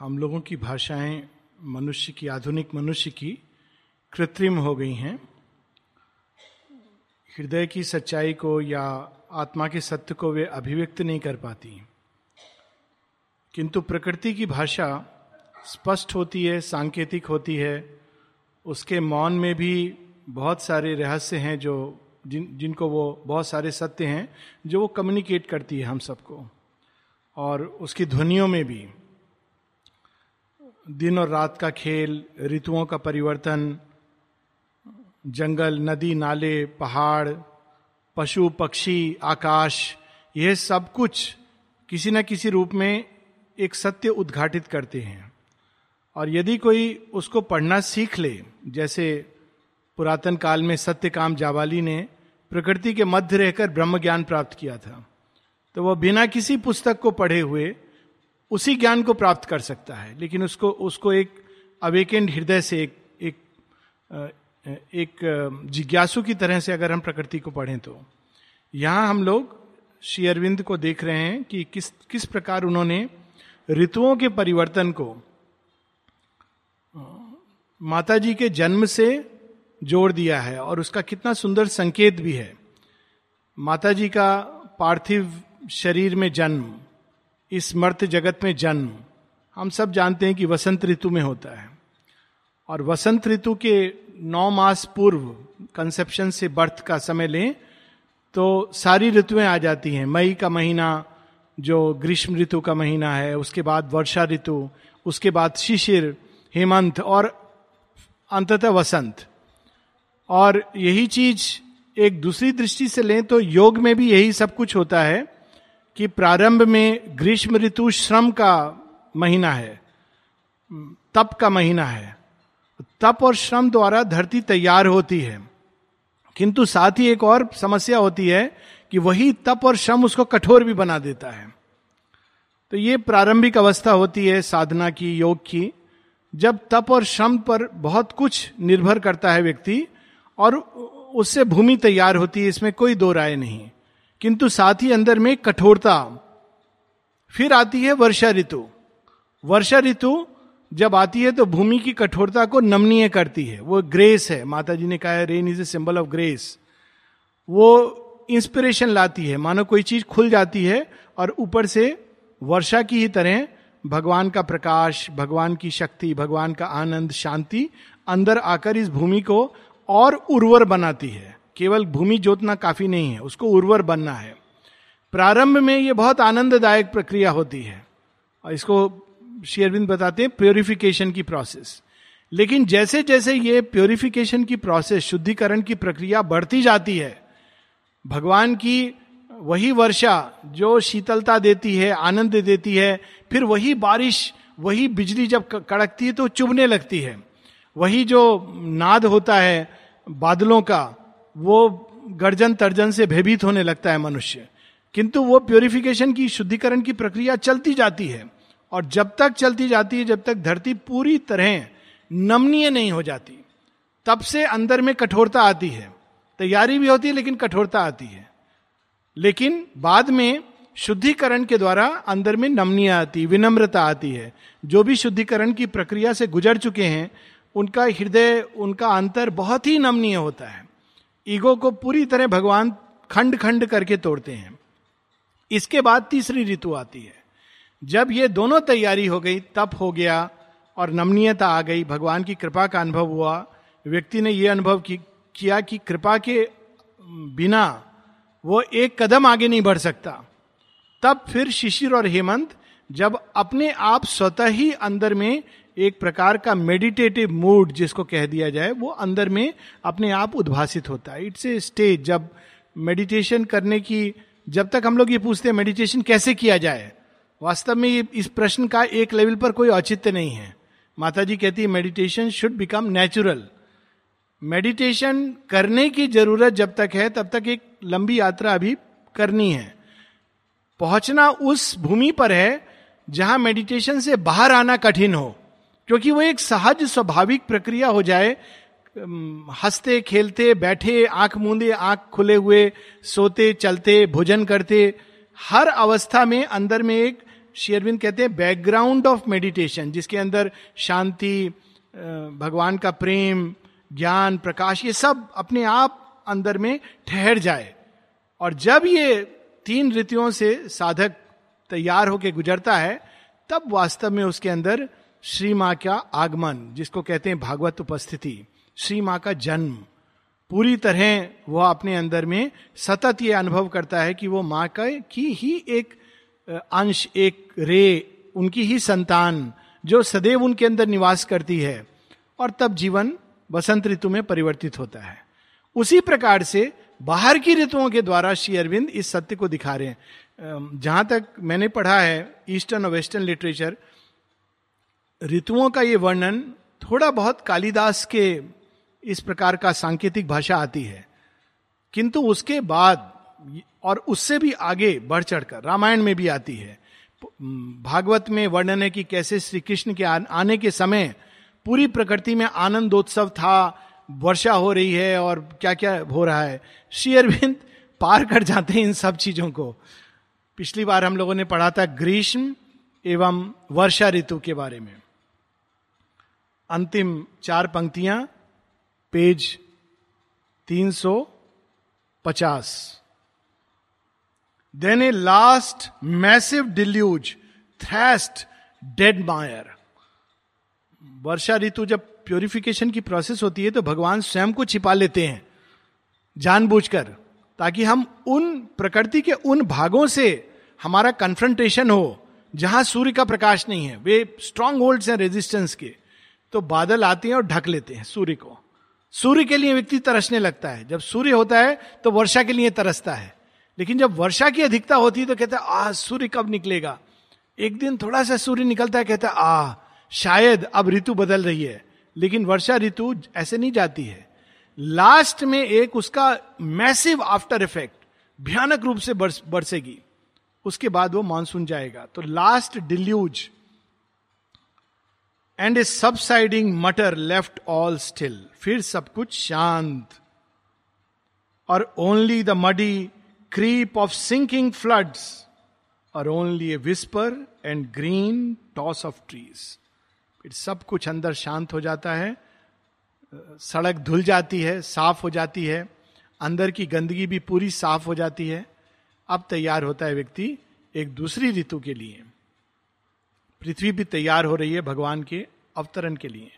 हम लोगों की भाषाएँ मनुष्य की, आधुनिक मनुष्य की कृत्रिम हो गई हैं। हृदय की सच्चाई को या आत्मा के सत्य को वे अभिव्यक्त नहीं कर पाती। किंतु प्रकृति की भाषा स्पष्ट होती है, सांकेतिक होती है। उसके मौन में भी बहुत सारे रहस्य हैं जो जिन, जिनको वो बहुत सारे सत्य हैं, जो वो कम्युनिकेट करती है हम सबको। और उसकी ध्वनियों में भी। दिन और रात का खेल, ऋतुओं का परिवर्तन, जंगल, नदी, नाले, पहाड़, पशु, पक्षी, आकाश, यह सब कुछ किसी न किसी रूप में एक सत्य उद्घाटित करते हैं। और यदि कोई उसको पढ़ना सीख ले, जैसे पुरातन काल में सत्यकाम जावाली ने प्रकृति के मध्य रहकर ब्रह्म ज्ञान प्राप्त किया था तो वह बिना किसी पुस्तक को पढ़े हुए उसी ज्ञान को प्राप्त कर सकता है, लेकिन उसको उसको एक अवेकेंड हृदय से, एक एक एक जिज्ञासु की तरह से अगर हम प्रकृति को पढ़ें तो। यहाँ हम लोग श्री अरविंद को देख रहे हैं कि किस किस प्रकार उन्होंने ऋतुओं के परिवर्तन को माता जी के जन्म से जोड़ दिया है और उसका कितना सुंदर संकेत भी है। माता जी का पार्थिव शरीर में जन्म इस मर्त जगत में जन्म। हम सब जानते हैं कि वसंत ऋतु में होता है। और वसंत ऋतु के नौ मास पूर्व कंसेप्शन से बर्थ का समय लें तो सारी ऋतुएँ आ जाती हैं। मई का महीना, जो ग्रीष्म ऋतु का महीना है, उसके बाद वर्षा ऋतु, उसके बाद शिशिर, हेमंत और अंततः वसंत। और यही चीज़ एक दूसरी दृष्टि से लें तो योग में भी यही सब कुछ होता है। कि प्रारंभ में ग्रीष्म ऋतु श्रम का महीना है, तप का महीना है। तप और श्रम द्वारा धरती तैयार होती है। किंतु साथ ही एक और समस्या होती है कि वही तप और श्रम उसको कठोर भी बना देता है। तो ये प्रारंभिक अवस्था होती है, साधना की, योग की। जब तप और श्रम पर बहुत कुछ निर्भर करता है व्यक्ति और उससे भूमि तैयार होती है, इसमें कोई दो राय नहीं। किंतु साथ ही अंदर में कठोरता फिर आती है वर्षा ऋतु। वर्षा ऋतु जब आती है तो भूमि की कठोरता को नमनीय करती है। वो ग्रेस है। माता जी ने कहा है rain is a symbol of grace वो इंस्पिरेशन लाती है। मानो कोई चीज़ खुल जाती है और ऊपर से वर्षा की ही तरह भगवान का प्रकाश, भगवान की शक्ति, भगवान का आनंद, शांति अंदर आकर इस भूमि को और उर्वर बनाती है। केवल भूमि जोतना काफ़ी नहीं है, उसको उर्वर बनना है। प्रारंभ में यह बहुत आनंददायक प्रक्रिया होती है। और इसको शेयरबिंद बताते हैं प्योरिफिकेशन की प्रोसेस लेकिन जैसे जैसे ये प्योरिफिकेशन की प्रोसेस शुद्धिकरण की प्रक्रिया बढ़ती जाती है, भगवान की वही वर्षा जो शीतलता देती है, आनंद देती है, फिर वही बारिश, वही बिजली जब कड़कती है तो चुभने लगती है। वही जो नाद होता है बादलों का वो गर्जन तर्जन से भयभीत होने लगता है मनुष्य। किंतु वो प्योरिफिकेशन की, शुद्धिकरण की प्रक्रिया चलती जाती है। और जब तक चलती जाती है, जब तक धरती पूरी तरह नमनीय नहीं हो जाती, तब से अंदर में कठोरता आती है। तैयारी भी होती है, लेकिन कठोरता आती है। लेकिन बाद में शुद्धिकरण के द्वारा अंदर में नमनीय आती, विनम्रता आती है। जो भी शुद्धिकरण की प्रक्रिया से गुजर चुके हैं, उनका हृदय, उनका अंतर बहुत ही नमनीय होता है। ईगो को पूरी तरह भगवान खंड खंड करके तोड़ते हैं। इसके बाद तीसरी ऋतु आती है। जब ये दोनों तैयारी हो गई तप हो गया और नमनीयता आ गई भगवान की कृपा का अनुभव हुआ व्यक्ति ने यह अनुभव की, किया कि कृपा के बिना वो एक कदम आगे नहीं बढ़ सकता। तब फिर शिशिर और हेमंत जब अपने आप स्वतः ही अंदर में एक प्रकार का मेडिटेटिव मूड जिसको कह दिया जाए, वो अंदर में अपने आप उद्भासित होता है। इट्स ए स्टेज जब मेडिटेशन करने की, जब तक हम लोग ये पूछते हैं मेडिटेशन कैसे किया जाए? वास्तव में ये, इस प्रश्न का एक लेवल पर कोई औचित्य नहीं है। माता जी कहती है meditation should become natural meditation करने की ज़रूरत जब तक है, तब तक एक लंबी यात्रा अभी करनी है। पहुँचना उस भूमि पर है जहाँ मेडिटेशन से बाहर आना कठिन हो, क्योंकि वो एक सहज स्वाभाविक प्रक्रिया हो जाए। हँसते, खेलते, बैठे, आँख मूंदे, आँख खुले हुए, सोते, चलते, भोजन करते, हर अवस्था में अंदर में एक शेयरविंद कहते हैं बैकग्राउंड ऑफ़ मेडिटेशन जिसके अंदर शांति भगवान का प्रेम, ज्ञान, प्रकाश, ये सब अपने आप अंदर में ठहर जाए। और जब ये तीन ऋतुओं से साधक तैयार होकर गुजरता है, तब वास्तव में उसके अंदर श्री माँ का आगमन, जिसको कहते हैं भागवत उपस्थिति। श्री माँ का जन्म। पूरी तरह वह अपने अंदर में सतत ये अनुभव करता है कि वो माँ का, की ही एक अंश, एक रे, उनकी ही संतान, जो सदैव उनके अंदर निवास करती है, और तब जीवन बसंत ऋतु में परिवर्तित होता है। उसी प्रकार से बाहर की ऋतुओं के द्वारा श्री अरविंद इस सत्य को दिखा रहे हैं। जहाँ तक मैंने पढ़ा है, ईस्टर्न और वेस्टर्न लिटरेचर, ऋतुओं का ये वर्णन थोड़ा बहुत कालिदास के इस प्रकार का सांकेतिक भाषा आती है। किंतु उसके बाद और उससे भी आगे बढ़ चढ़कर, रामायण में भी आती है। भागवत में वर्णन है कि कैसे श्री कृष्ण के आने के समय पूरी प्रकृति में आनंदोत्सव था, वर्षा हो रही है और क्या क्या हो रहा है। श्री अरविंद पार कर जाते हैं इन सब चीज़ों को। पिछली बार हम लोगों ने पढ़ा था ग्रीष्म एवं वर्षा ऋतु के बारे में। अंतिम चार पंक्तियाँ, पेज तीन सौ पचास। Then a last massive deluge thrashed dead mire वर्षा ऋतु जब प्योरिफिकेशन की प्रोसेस होती है तो भगवान स्वयं को छिपा लेते हैं। जानबूझकर। ताकि हम उन प्रकृति के उन भागों से हमारा कन्फ्रंटेशन हो, जहाँ सूर्य का प्रकाश नहीं है। वे स्ट्रांग होल्ड हैं रेजिस्टेंस के। तो बादल आते हैं और ढक लेते हैं सूर्य को। सूर्य के लिए व्यक्ति तरसने लगता है। जब सूर्य होता है तो वर्षा के लिए तरसता है। लेकिन जब वर्षा की अधिकता होती है तो कहता है आ सूर्य कब निकलेगा? एक दिन थोड़ा सा सूर्य निकलता है, कहता है आ शायद अब ऋतु बदल रही है। लेकिन वर्षा ऋतु ऐसे नहीं जाती है। लास्ट में एक उसका मैसिव आफ्टर इफ़ेक्ट भयानक रूप से बरसेगी। उसके बाद वो मानसून जाएगा। तो last deluge and a subsiding mutter left all still फिर सब कुछ शांत। और only the muddy creep of sinking floods और only a whisper and green toss of trees फिर सब कुछ अंदर शांत हो जाता है। सड़क धुल जाती है, साफ़ हो जाती है, अंदर की गंदगी भी पूरी साफ़ हो जाती है। अब तैयार होता है व्यक्ति एक दूसरी ऋतु के लिए। पृथ्वी भी तैयार हो रही है भगवान के अवतरण के लिए।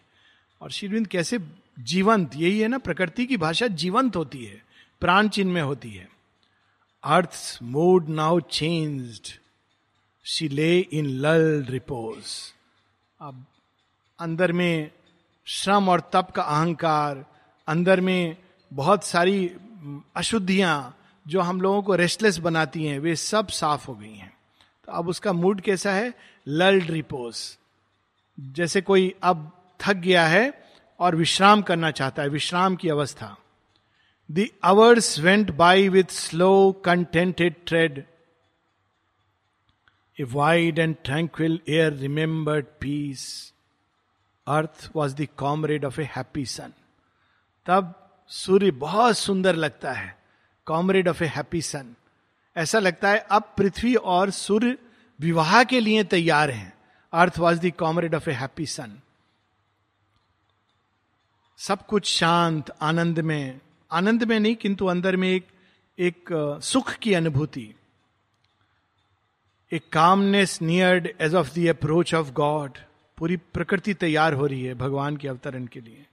और श्रीविंद कैसे जीवंत, यही है ना, प्रकृति की भाषा जीवंत होती है, प्राण चिन्ह में होती है। Earth mood now changed she lay in lull repose अब अंदर में श्रम और तप का अहंकार, अंदर में बहुत सारी अशुद्धियाँ जो हम लोगों को रेस्टलेस बनाती हैं, वे सब साफ़ हो गई हैं। तो अब उसका मूड कैसा है? लल्ड रिपोज जैसे कोई अब थक गया है और विश्राम करना चाहता है, विश्राम की अवस्था। The hours went by with slow contented tread a wide and tranquil air remembered peace earth was the comrade of a happy sun तब सूर्य बहुत सुंदर लगता है comrade of a happy sun ऐसा लगता है अब पृथ्वी और सूर्य विवाह के लिए तैयार हैं। Earth was the comrade of a happy sun सब कुछ शांत, आनंद में आनंद में नहीं, किंतु अंदर में एक एक सुख की अनुभूति। A calmness neared as of the approach of God पूरी प्रकृति तैयार हो रही है भगवान के अवतरण के लिए।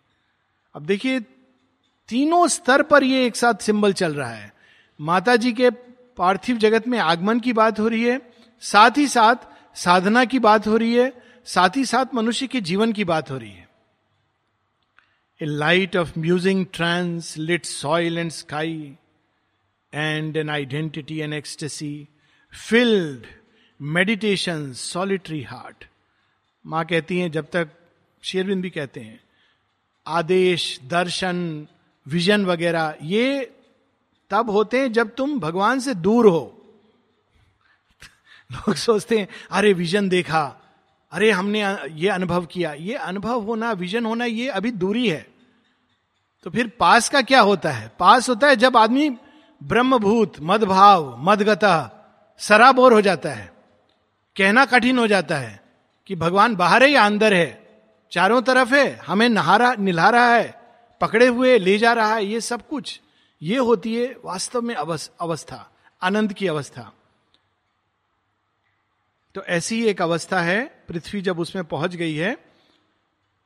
अब देखिए, तीनों स्तर पर ये एक साथ सिंबल चल रहा है। माता जी के पार्थिव जगत में आगमन की बात हो रही है, साथ ही साथ साधना की बात हो रही है, साथ ही साथ मनुष्य के जीवन की बात हो रही है। A light of musing trance lit soil and sky and an identity and ecstasy filled meditation solitary heart माँ कहती हैं, जब तक शेरविंद भी कहते हैं, आदेश, दर्शन, विजन वगैरह, ये तब होते हैं जब तुम भगवान से दूर हो। लोग सोचते हैं, अरे विजन देखा, अरे हमने ये अनुभव किया, ये अनुभव होना, विजन होना, ये अभी दूरी है। तो फिर पास का क्या होता है? पास होता है जब आदमी ब्रह्मभूत, मदभाव, मदगता, सराबोर हो जाता है, कहना कठिन हो जाता है। कि भगवान बाहर है या अंदर है, चारों तरफ़ है, हमें नहारा, निला रहा है, पकड़े हुए, ले जा रहा है, ये सब कुछ, ये होती है वास्तव में अवस्था, आनंद की अवस्था। तो ऐसी एक अवस्था है, पृथ्वी जब उसमें पहुँच गई है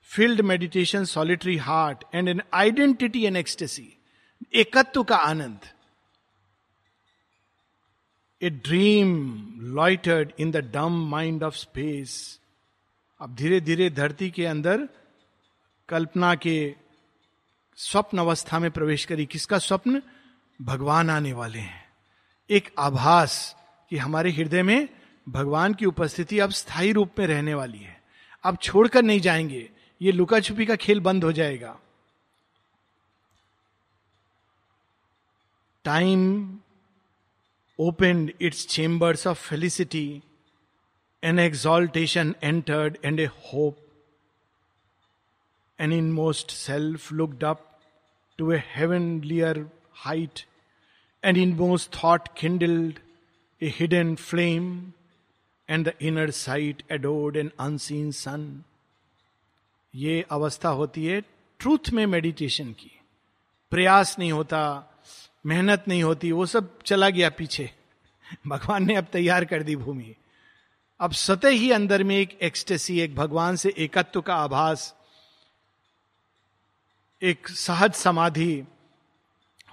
filled meditation solitary heart and an identity and ecstasy एकत्व का आनंद। A dream loitered in the dim mind of space अब धीरे धीरे धरती के अंदर कल्पना के स्वप्न अवस्था में प्रवेश करी। किसका स्वप्न? भगवान आने वाले हैं। एक आभास कि हमारे हृदय में भगवान की उपस्थिति अब स्थायी रूप में रहने वाली है। अब छोड़कर नहीं जाएँगे। ये लुका छुपी का खेल बंद हो जाएगा। Time opened its chambers of felicity, an exaltation entered and a hope. An inmost self looked up to a heavenlier height, an inmost thought kindled a hidden flame, and the inner sight adored an unseen sun. ये अवस्था होती है truth में meditation की प्रयास नहीं होता मेहनत नहीं होती वो सब चला गया पीछे भगवान ने अब तैयार कर दी भूमि अब सतह ही अंदर में एक एक्सटेसी एक भगवान से एकत्व का आभास, एक सहज समाधि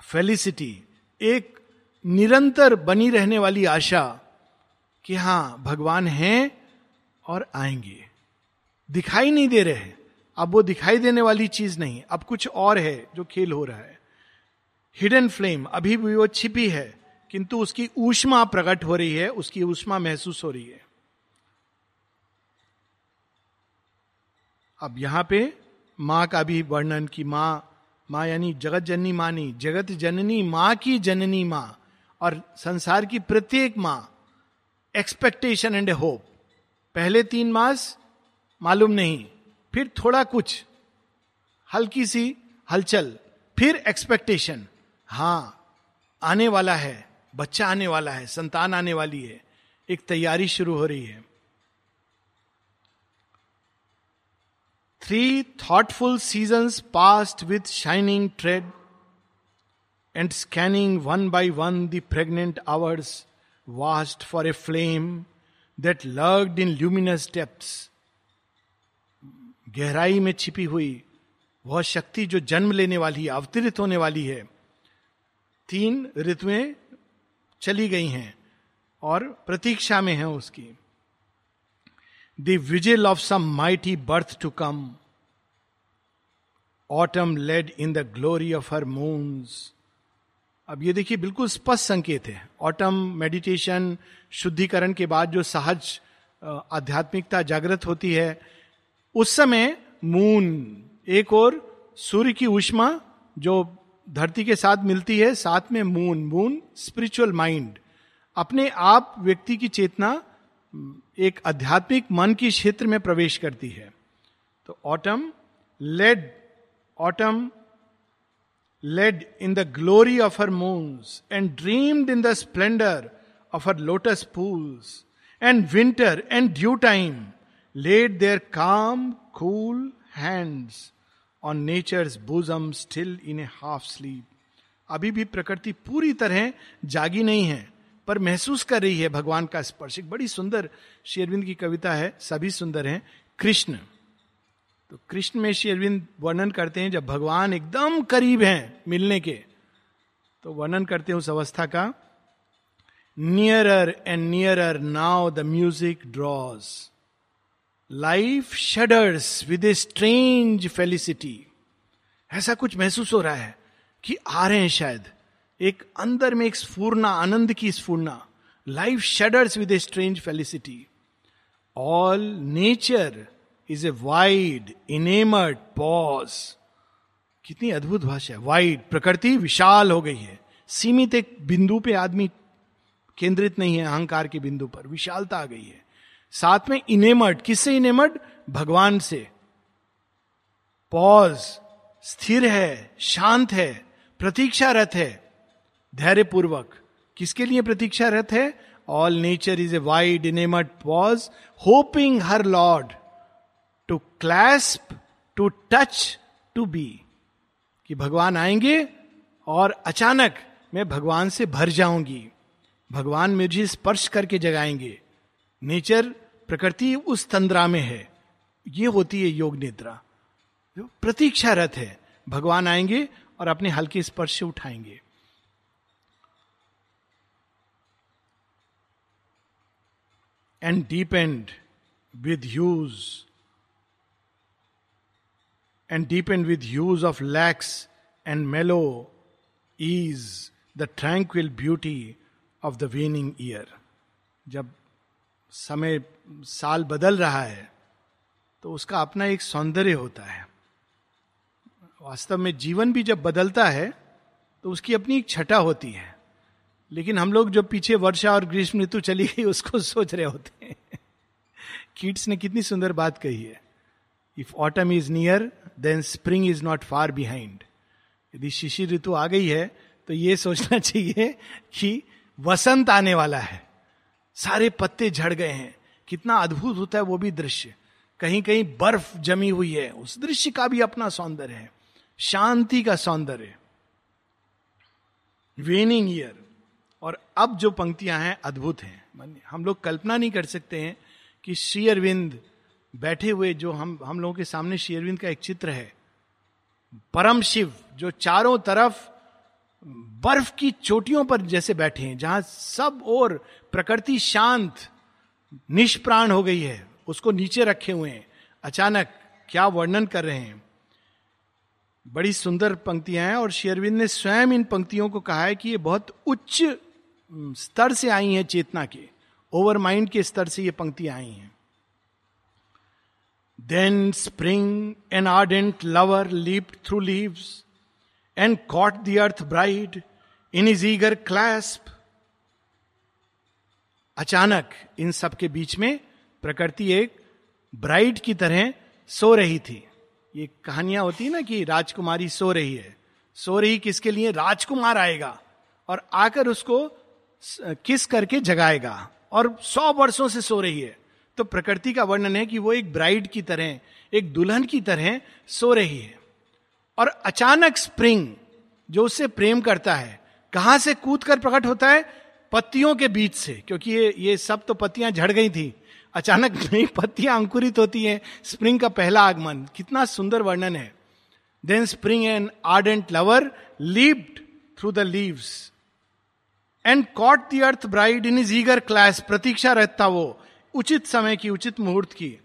फेलिसिटी एक निरंतर बनी रहने वाली आशा कि हाँ, भगवान हैं और आएँगे। दिखाई नहीं दे रहे अब वो दिखाई देने वाली चीज़ नहीं अब कुछ और है जो खेल हो रहा है। हिडन फ्लेम अभी भी वो छिपी है, किंतु उसकी ऊष्मा प्रकट हो रही है, उसकी ऊष्मा महसूस हो रही है। अब यहाँ पे माँ का भी वर्णन की माँ माँ यानी जगत जननी माँ नहीं जगत जननी माँ की जननी माँ और संसार की प्रत्येक माँ एक्सपेक्टेशन एंड ए होप पहले तीन मास मालूम नहीं, फिर थोड़ा कुछ, हल्की सी हलचल, फिर एक्सपेक्टेशन हाँ आने वाला है, बच्चा आने वाला है, संतान आने वाली है, एक तैयारी शुरू हो रही है। Three thoughtful season passed with shining tread and scanning one by one the hours vast for a flame that lurked in luminous depths गहराई में छिपी हुई वह शक्ति जो जन्म लेने वाली है अवतरित होने वाली है। तीन ऋतुएँ चली गई हैं और प्रतीक्षा में है उसकी। The vigil of some mighty birth to come autumn led in the glory of her moons अब ये देखिए बिल्कुल स्पष्ट संकेत है। ऑटम मेडिटेशन शुद्धिकरण के बाद जो सहज आध्यात्मिकता जागृत होती है, उस समय मून एक और सूर्य की उष्मा जो धरती के साथ मिलती है, साथ में मून मून स्पिरिचुअल माइंड अपने आप व्यक्ति की चेतना एक आध्यात्मिक मन की क्षेत्र में प्रवेश करती है। तो autumn led autumn led in the glory of her moons and dreamed in the splendour of her lotus pools and winter and dew time laid their calm cool hands on nature's bosom still in a half sleep अभी भी प्रकृति पूरी तरह जागी नहीं है। पर महसूस कर रही है भगवान का स्पर्श। एक बड़ी सुंदर शेरविंद की कविता है, सभी सुंदर हैं। कृष्ण। तो कृष्ण में शेरविंद वर्णन करते हैं, जब भगवान एकदम करीब हैं मिलने के तो वर्णन करते हैं उस अवस्था का nearer and nearer now the music draws life shudders with a strange felicity ऐसा कुछ महसूस हो रहा है कि आ रहे हैं शायद। एक अंदर में एक स्फूर्णा, आनंद की स्फूर्णा। Life shudders with a strange felicity all nature is a wide enamoured pause कितनी अद्भुत भाषा है। वाइड प्रकृति विशाल हो गई है। सीमित एक बिंदु पे आदमी केंद्रित नहीं है, अहंकार के बिंदु पर। विशालता आ गई है। साथ में इनेमर्ड किससे इनेमर्ड भगवान से। पॉज स्थिर है, शांत है, प्रतीक्षारत है। धैर्य पूर्वक किसके लिए प्रतीक्षारत है? All nature is a wide enamoured pause hoping her lord to clasp to touch to be कि भगवान आएँगे और अचानक मैं भगवान से भर जाऊँगी। भगवान मुझे स्पर्श करके जगाएँगे। नेचर प्रकृति उस तंद्रा में है। ये होती है योग निद्रा। प्रतीक्षारत है। भगवान आएँगे और अपने हल्के स्पर्श से उठाएँगे। And deepened with hues and deepened with hues of lax and mellow ease the tranquil beauty of the waning year जब समय साल बदल रहा है तो उसका अपना एक सौंदर्य होता है। वास्तव में जीवन भी जब बदलता है तो उसकी अपनी एक छटा होती है। लेकिन हम लोग जो पीछे वर्षा और ग्रीष्म ऋतु चली गई, उसको सोच रहे होते हैं। कीट्स ने कितनी सुंदर बात कही है। If autumn is near then spring is not far behind यदि शिशिर ऋतु आ गई है तो ये सोचना चाहिए कि वसंत आने वाला है। सारे पत्ते झड़ गए हैं। कितना अद्भुत होता है वो भी दृश्य। कहीं कहीं बर्फ़ जमी हुई है। उस दृश्य का भी अपना सौंदर्य है। शांति का सौंदर्य। वेनिंग ईयर और अब जो पंक्तियाँ हैं, अद्भुत हैं। हम लोग कल्पना नहीं कर सकते हैं कि श्री अरविंद बैठे हुए जो हम हम लोगों के सामने श्री अरविंद का एक चित्र है। परम शिव जो चारों तरफ़ बर्फ़ की चोटियों पर जैसे बैठे हैं, जहाँ सब और प्रकृति शांत, निष्प्राण हो गई है। उसको नीचे रखे हुए हैं। अचानक क्या वर्णन कर रहे हैं? बड़ी सुंदर पंक्तियाँ हैं और शेरविंद ने स्वयं इन पंक्तियों को कहा है कि ये बहुत उच्च स्तर से आई हैं चेतना के। ओवर माइंड के स्तर से ये पंक्तियाँ आई हैं। Then spring an ardent lover leap through leaves and caught the earth bride in his eager clasp अचानक इन सब के बीच में प्रकृति एक ब्राइड की तरह सो रही थी। ये कहानियाँ होती है ना कि राजकुमारी सो रही है। सो रही किसके लिए? राजकुमार आएगा और आकर उसको किस करके जगाएगा? और सौ वर्षों से सो रही है। तो प्रकृति का वर्णन है कि वो एक ब्राइड की तरह, एक दुल्हन की तरह सो रही है। और अचानक स्प्रिंग, जो उससे प्रेम करता है, कहाँ से कूद कर प्रकट होता है? पत्तियों के बीच से, क्योंकि ये ये सब तो पत्तियाँ झड़ गई थी। अचानक नई पत्तियाँ अंकुरित होती हैं। स्प्रिंग का पहला आगमन, कितना सुंदर वर्णन है। Then spring an ardent lover leaped through the leaves and caught the earth bride in his eager clasp प्रतीक्षा रहता वो उचित समय की उचित मुहूर्त की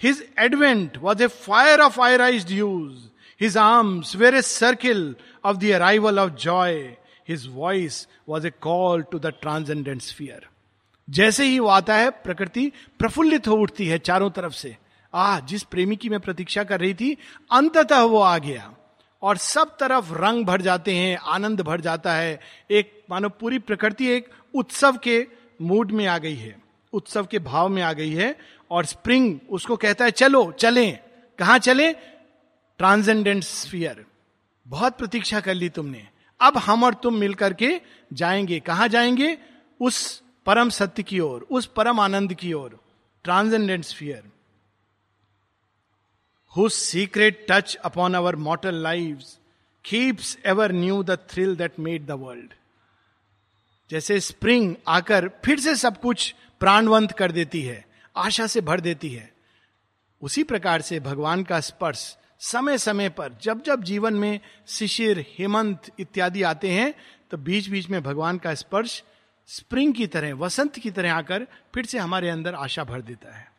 his advent was a fire of irised hues his arms were a circle of the arrival of joy his voice was a call to the transcendent sphere जैसे ही वो आता है, प्रकृति प्रफुल्लित हो उठती है चारों तरफ़ से। आ जिस प्रेमी की मैं प्रतीक्षा कर रही थी, अंततः वो आ गया। और सब तरफ़ रंग भर जाते हैं, आनंद भर जाता है। एक, मानो पूरी प्रकृति एक उत्सव के मूड में आ गई है, उत्सव के भाव में आ गई है और स्प्रिंग उसको कहता है, चलो, चलें। कहा चले? Transcendent sphere. बहुत प्रतीक्षा कर ली तुमने। अब हम और तुम मिलकर के जाएँगे। कहा जाएँगे? उस परम सत्य की ओर, उस परम आनंद की ओर। Transcendent sphere. Who secret touch upon our mortal lives keeps ever new the thrill that made the world जैसे स्प्रिंग आकर फिर से सब कुछ प्राणवंत कर देती है, आशा से भर देती है। उसी प्रकार से भगवान का स्पर्श समय समय पर जब जब जीवन में शिशिर, हेमंत इत्यादि आते हैं तो बीच बीच में भगवान का स्पर्श स्प्रिंग की तरह, वसंत की तरह आकर फिर से हमारे अंदर आशा भर देता है।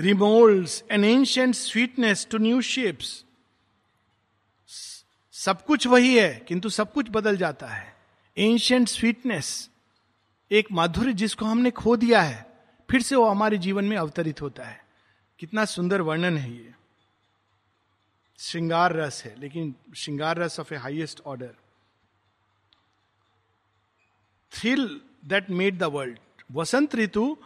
Remoulds an ancient sweetness to new shapes सब कुछ वही है, किंतु सब कुछ बदल जाता है। एंशियंट स्वीटनेस एक माधुर्य जिसको हमने खो दिया है, फिर से वो हमारे जीवन में अवतरित होता है। कितना सुंदर वर्णन है ये। श्रृंगार रस है, लेकिन श्रृंगार रस of a highest order thrill that made the world वसंत ऋतु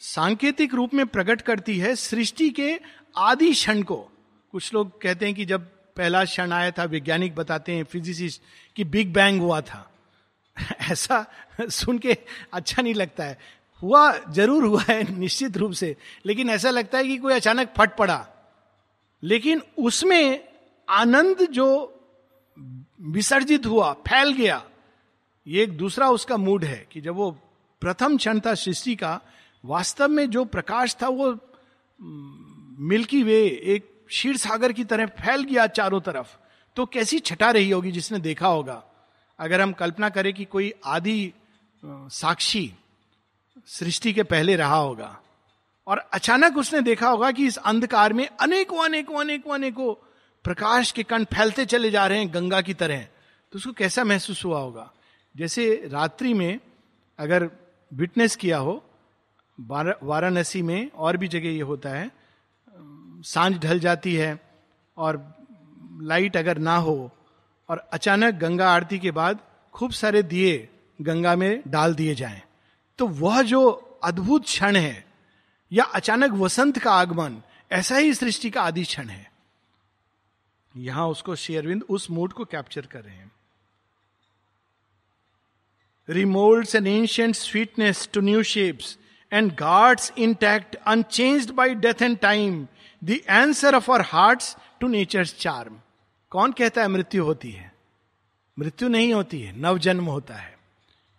सांकेतिक रूप में प्रकट करती है सृष्टि के आदि क्षण को। कुछ लोग कहते हैं कि जब पहला क्षण आया था, वैज्ञानिक बताते हैं, फिजिसिस्ट, कि बिग बैंग हुआ था। ऐसा सुन के अच्छा नहीं लगता है। हुआ ज़रूर हुआ है, निश्चित रूप से, लेकिन ऐसा लगता है कि कोई अचानक फट पड़ा। लेकिन उसमें आनंद जो विसर्जित हुआ, फैल गया, ये एक दूसरा उसका मूड है कि जब वो प्रथम क्षण था सृष्टि का वास्तव में जो प्रकाश था वो मिल्की वे, एक क्षीर सागर की तरह फैल गया चारों तरफ़। तो कैसी छटा रही होगी जिसने देखा होगा? अगर हम कल्पना करें कि कोई आदि साक्षी सृष्टि के पहले रहा होगा और अचानक उसने देखा होगा कि इस अंधकार में अनेकों अनेकों अनेकों अनेकों प्रकाश के कण फैलते चले जा रहे हैं गंगा की तरह। तो उसको कैसा महसूस हुआ होगा? जैसे रात्रि में अगर विटनेस किया हो वाराणसी में और भी जगह ये होता है। साँझ ढल जाती है और लाइट अगर ना हो और अचानक गंगा आरती के बाद खूब सारे दिए गंगा में डाल दिए जाएँ तो वह जो अद्भुत क्षण है या अचानक वसंत का आगमन, ऐसा ही सृष्टि का आदि क्षण है। यहाँ उसको शेयरविंद उस मूड को कैप्चर कर रहे हैं। Remoulds an ancient sweetness to new shapes and guards intact unchanged by death and time the answer of our heart to nature charm कौन कहता है मृत्यु होती है? मृत्यु नहीं होती है, नवजन्म होता है।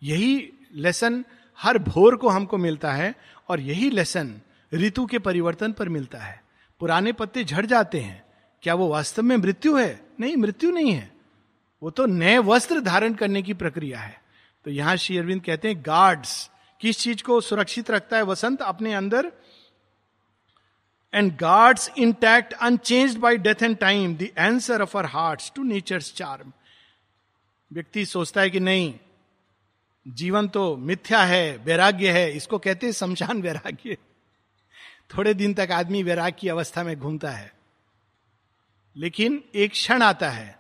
यही लेसन हर भोर को हमको मिलता है और यही लेसन ऋतु के परिवर्तन पर मिलता है। पुराने पत्ते झड़ जाते हैं। क्या वो वास्तव में मृत्यु है? नहीं, मृत्यु नहीं है। वो तो नए वस्त्र धारण करने की प्रक्रिया है। तो यहाँ श्री अरविंद कहते हैं गार्ड्स किस चीज़ को सुरक्षित रखता है वसंत? अपने अंदर। And guards intact unchanged by death and time the answer of our heart to nature charm व्यक्ति सोचता है कि नहीं, जीवन तो मिथ्या है, वैराग्य है, इसको कहते हैं शमशान वैराग्य। थोड़े दिन तक आदमी वैराग की अवस्था में घूमता है। लेकिन एक क्षण आता है,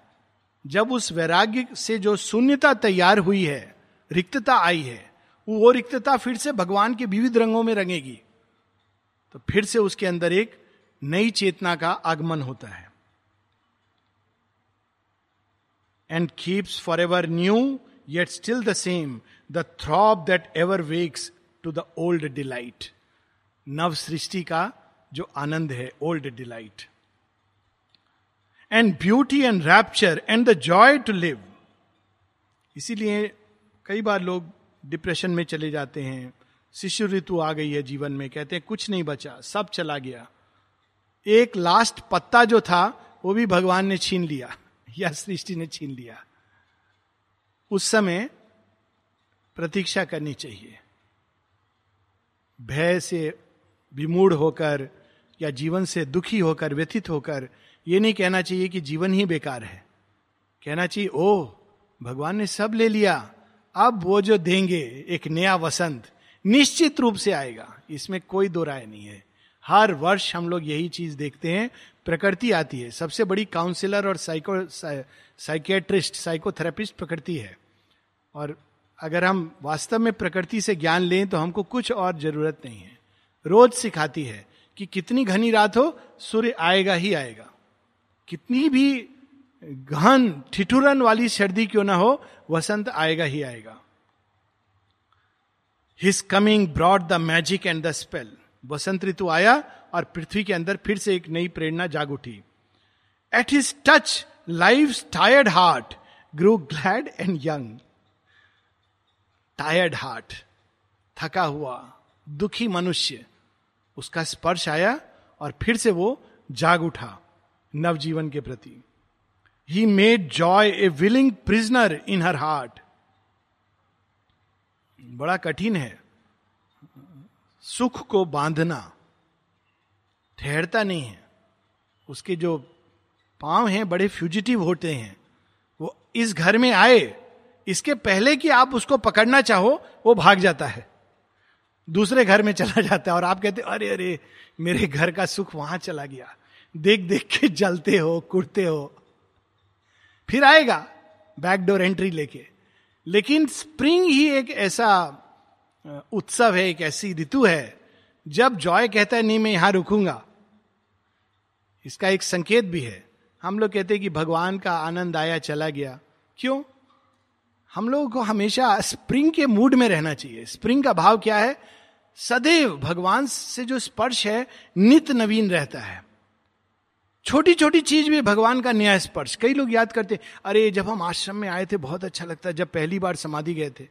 जब उस वैराग्य से जो शून्यता तैयार हुई है, रिक्तता आई है वो रिक्तता फिर से भगवान के विविध रंगों में रंगेगी। तो फिर से उसके अंदर एक नई चेतना का आगमन होता है। And keeps for ever new yet still the same the throb that ever wakes to the old delight नव सृष्टि का जो आनंद है old delight and beauty and rapture and the joy to live इसीलिए कई बार लोग डिप्रेशन में चले जाते हैं। शिशु ऋतु आ गई है जीवन में, कहते हैं, कुछ नहीं बचा, सब चला गया। एक लास्ट पत्ता जो था, वो भी भगवान ने छीन लिया, या सृष्टि ने छीन लिया। उस समय प्रतीक्षा करनी चाहिए। भय से विमूढ़ होकर, या जीवन से दुखी होकर, व्यथित होकर, ये नहीं कहना चाहिए कि जीवन ही बेकार है। कहना चाहिए, ओह, भगवान ने सब ले लिया अब वो जो देंगे, एक नया वसंत, निश्चित रूप से आएगा। इसमें कोई दो राय नहीं है। हर वर्ष हम लोग यही चीज़ देखते हैं, प्रकृति आती है। सबसे बड़ी काउंसिलर और साइको साइकेट्रिस्ट साइकोथेरेपिस्ट प्रकृति है। और अगर हम वास्तव में प्रकृति से ज्ञान लें तो हमको कुछ और ज़रूरत नहीं है। रोज सिखाती है कि कितनी घनी रात हो, सूर्य आएगा ही आएगा। कितनी भी गहन ठिठुरन वाली सर्दी क्यों ना हो वसंत आएगा ही आएगा। His coming brought the magic and the spell वसंत ऋतु आया और पृथ्वी के अंदर फिर से एक नई प्रेरणा जाग उठी। At his touch life tired heart grew glad and young tired heart थका हुआ, दुखी मनुष्य, उसका स्पर्श आया और फिर से वो जाग उठा नवजीवन के प्रति। He made joy a willing prisoner in her heart बड़ा कठिन है। सुख को बांधना। ठहरता नहीं है। उसके जो पाँव हैं, बड़े फ्यूजिटिव होते हैं। वो इस घर में आए, इसके पहले कि आप उसको पकड़ना चाहो, वो भाग जाता है। दूसरे घर में चला जाता है और आप कहते अरे अरे, मेरे घर का सुख वहाँ चला गया। देख देख के जलते हो कुड़ते हो फिर आएगा बैकडोर एंट्री लेके। लेकिन स्प्रिंग ही एक ऐसा उत्सव है, एक ऐसी ऋतु है, जब जॉय कहता है, नहीं, मैं यहाँ रुकूँगा। इसका एक संकेत भी है। हम लोग कहते हैं कि भगवान का आनंद आया, चला गया। क्यों? हम लोगों को हमेशा स्प्रिंग के मूड में रहना चाहिए। स्प्रिंग का भाव क्या है? सदैव भगवान से जो स्पर्श है, नित नवीन रहता है। छोटी छोटी चीज़ भी भगवान का न्याय स्पर्श। कई लोग याद करते, अरे, जब हम आश्रम में आए थे, बहुत अच्छा लगता जब पहली बार समाधि गए थे।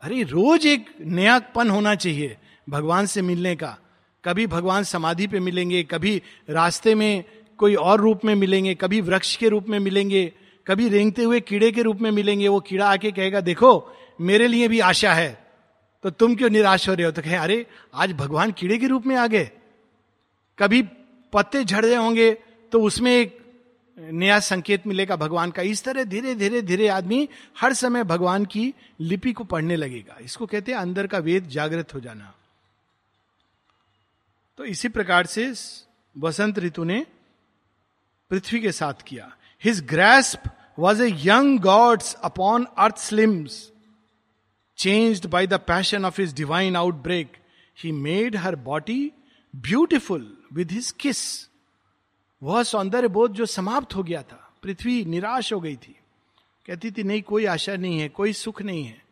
अरे, रोज एक नयापन होना चाहिए भगवान से मिलने का। कभी भगवान समाधि पे मिलेंगे, कभी रास्ते में कोई और रूप में मिलेंगे, कभी वृक्ष के रूप में मिलेंगे, कभी रेंगते हुए कीड़े के रूप में मिलेंगे। वो कीड़ा आके कहेगा, देखो, मेरे लिए भी आशा है। तो तुम क्यों निराश हो रहे हो? तो कहे, अरे, आज भगवान कीड़े के रूप में आ गए। कभी पत्ते झड़ होंगे तो उसमें एक नया संकेत मिलेगा भगवान का। इस तरह धीरे धीरे धीरे आदमी हर समय भगवान की लिपि को पढ़ने लगेगा। इसको कहते हैं अंदर का वेद जागृत हो जाना। तो इसी प्रकार से वसंत ऋतु ने पृथ्वी के साथ किया। His grasp was a young god's upon earth's limbs changed by the passion of his divine outbreak he made her body beautiful with his kiss वह सौंदर्य बोध जो समाप्त हो गया था, पृथ्वी निराश हो गई थी। कहती थी, नहीं, कोई आशा नहीं है, कोई सुख नहीं है।